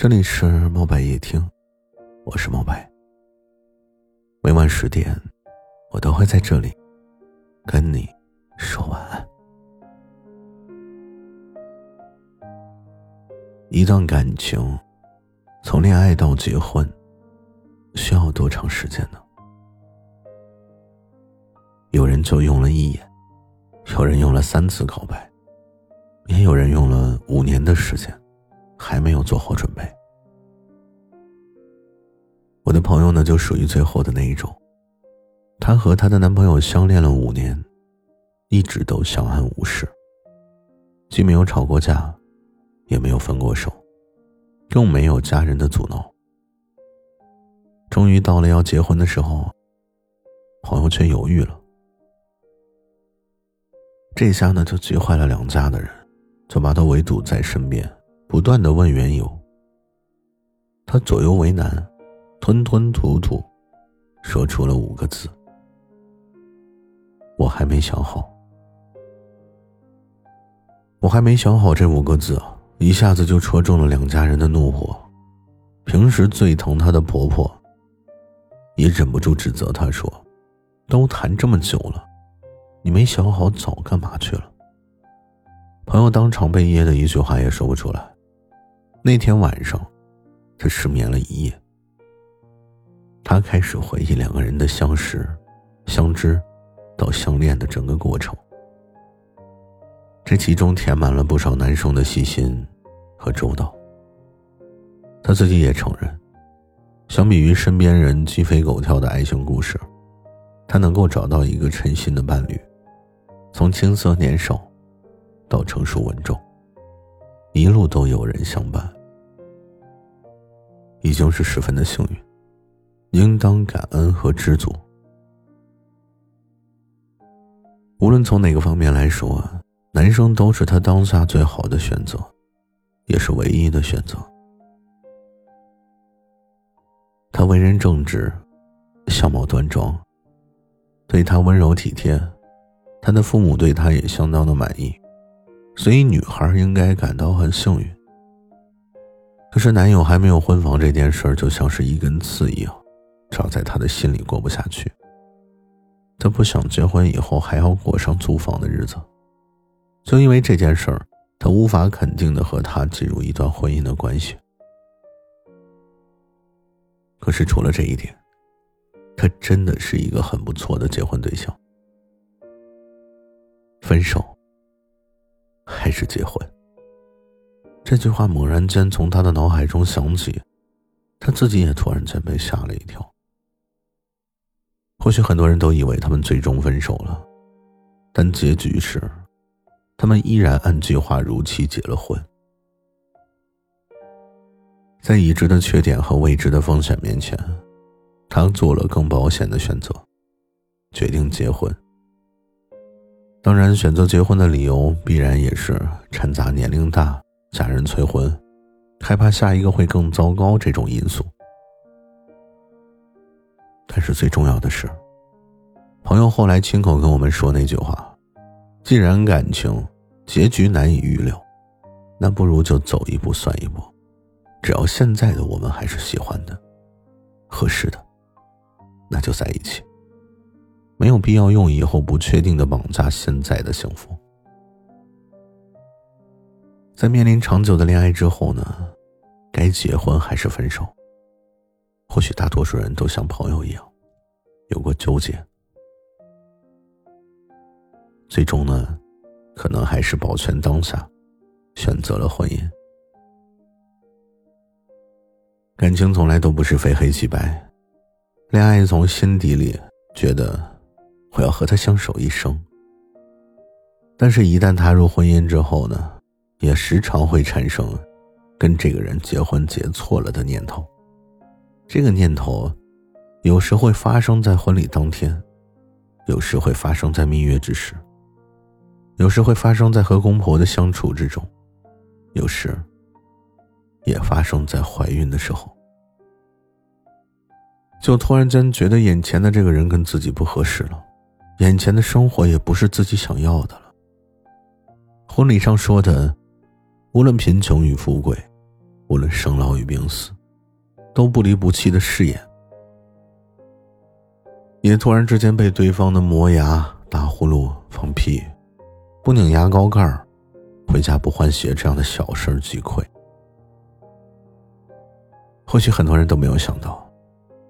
这里是墨白夜听，我是墨白。每晚十点，我都会在这里跟你说晚安。一段感情从恋爱到结婚需要多长时间呢？有人就用了一眼，有人用了三次告白。也有人用了五年的时间，还没有做好准备。我的朋友呢，就属于最后的那一种。她和她的男朋友相恋了五年，一直都相安无事，既没有吵过架，也没有分过手，更没有家人的阻挠。终于到了要结婚的时候，朋友却犹豫了。这下呢，就急坏了两家的人。就把他围堵在身边，不断的问缘由。他左右为难，吞吞吐吐，说出了五个字：“我还没想好。”我还没想好这五个字，一下子就戳中了两家人的怒火。平时最疼她的婆婆，也忍不住指责她说：“都谈这么久了，你没想好早干嘛去了？”朋友当场被噎的一句话也说不出来。那天晚上，他失眠了一夜。他开始回忆两个人的相识、相知，到相恋的整个过程。这其中填满了不少男生的细心和周到。他自己也承认，相比于身边人鸡飞狗跳的爱情故事，他能够找到一个称心的伴侣，从青涩年少。到成熟稳重，一路都有人相伴，已经是十分的幸运，应当感恩和知足。无论从哪个方面来说，男生都是他当下最好的选择，也是唯一的选择。他为人正直，相貌端庄，对他温柔体贴，他的父母对他也相当的满意。所以，女孩应该感到很幸运。可是，男友还没有婚房这件事儿，就像是一根刺一样，扎在她的心里过不下去。她不想结婚以后还要过上租房的日子，就因为这件事儿，她无法肯定的和他进入一段婚姻的关系。可是，除了这一点，他真的是一个很不错的结婚对象。分手。还是结婚？这句话猛然间从他的脑海中响起，他自己也突然间被吓了一跳。或许很多人都以为他们最终分手了，但结局是，他们依然按计划如期结了婚。在已知的缺点和未知的风险面前，他做了更保险的选择，决定结婚。当然，选择结婚的理由必然也是掺杂年龄大、家人催婚、害怕下一个会更糟糕这种因素。但是最重要的是，朋友后来亲口跟我们说那句话：“既然感情结局难以预料，那不如就走一步算一步。只要现在的我们还是喜欢的、合适的，那就在一起。”没有必要用以后不确定的绑架现在的幸福。在面临长久的恋爱之后呢，该结婚还是分手？或许大多数人都像朋友一样，有过纠结。最终呢，可能还是保全当下，选择了婚姻。感情从来都不是非黑即白，恋爱从心底里觉得。我要和他相守一生。但是，一旦踏入婚姻之后呢，也时常会产生跟这个人结婚结错了的念头。这个念头，有时会发生在婚礼当天，有时会发生在蜜月之时，有时会发生在和公婆的相处之中，有时也发生在怀孕的时候。就突然间觉得眼前的这个人跟自己不合适了。眼前的生活也不是自己想要的了。婚礼上说的无论贫穷与富贵，无论生老与病死，都不离不弃的誓言。也突然之间被对方的磨牙、打呼噜、放屁、不拧牙膏盖儿、回家不换鞋这样的小事击溃。或许很多人都没有想到，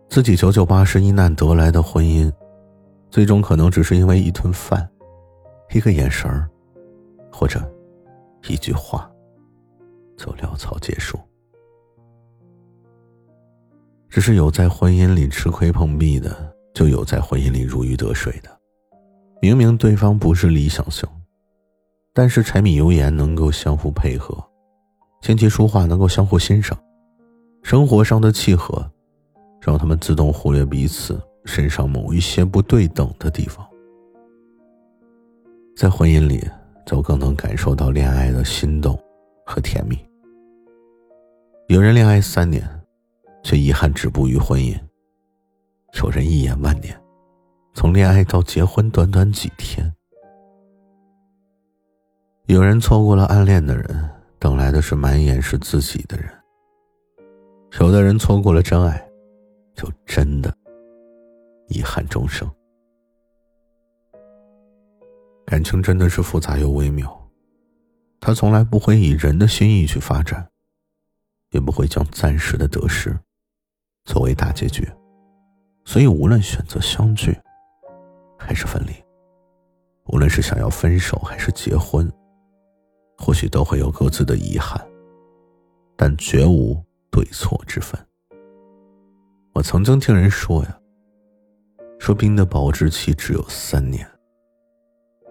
自己九九八十一难得来的婚姻，最终可能只是因为一顿饭、一个眼神，或者一句话，就潦草结束。只是有在婚姻里吃亏碰壁的，就有在婚姻里如鱼得水的。明明对方不是理想型，但是柴米油盐能够相互配合，琴棋书画能够相互欣赏。生活上的契合，让他们自动忽略彼此身上某一些不对等的地方。在婚姻里，就更能感受到恋爱的心动和甜蜜。有人恋爱三年，却遗憾止步于婚姻；有人一眼万年，从恋爱到结婚短短几天；有人错过了暗恋的人，等来的是满眼是自己的人。有的人错过了真爱，就真的遗憾终生。感情真的是复杂又微妙，它从来不会以人的心意去发展，也不会将暂时的得失作为大结局。所以，无论选择相聚还是分离，无论是想要分手还是结婚，或许都会有各自的遗憾，但绝无。对错之分。我曾经听人说呀，说冰的保质期只有三年。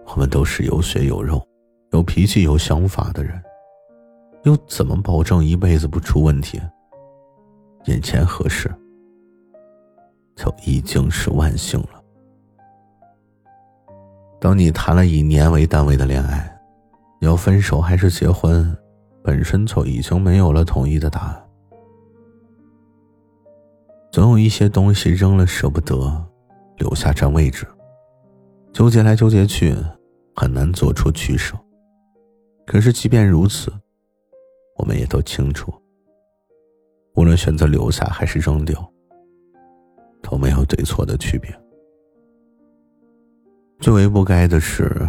我们都是有血有肉、有脾气、有想法的人，又怎么保证一辈子不出问题？眼前合适，就已经是万幸了。当你谈了以年为单位的恋爱，要分手还是结婚，本身就已经没有了统一的答案。总有一些东西扔了舍不得，留下占位置，纠结来纠结去，很难做出取舍。可是即便如此，我们也都清楚，无论选择留下还是扔掉，都没有对错的区别。最为不该的是，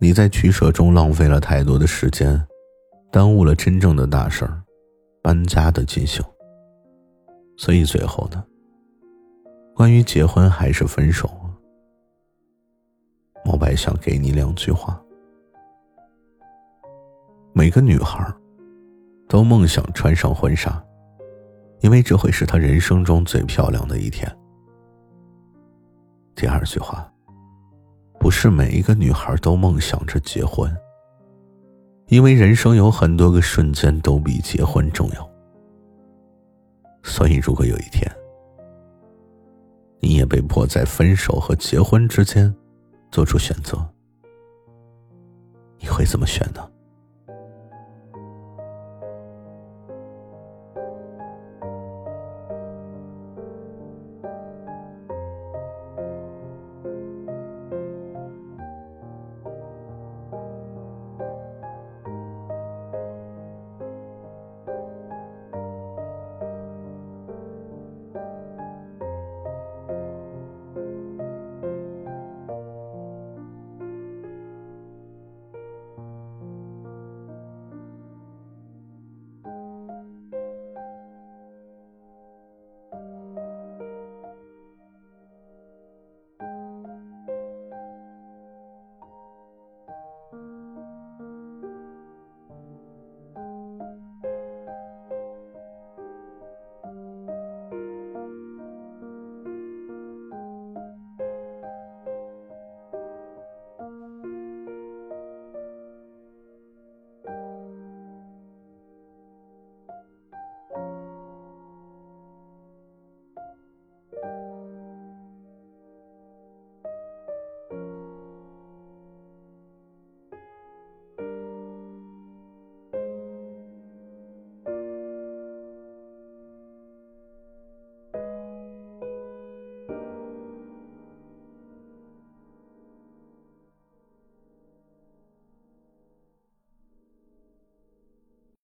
你在取舍中浪费了太多的时间，耽误了真正的大事儿——搬家的进行。所以最后呢，关于结婚还是分手，毛白想给你两句话。每个女孩儿都梦想穿上婚纱，因为这会是她人生中最漂亮的一天。第二句话，不是每一个女孩都梦想着结婚，因为人生有很多个瞬间都比结婚重要。所以，如果有一天，你也被迫在分手和结婚之间做出选择，你会怎么选呢？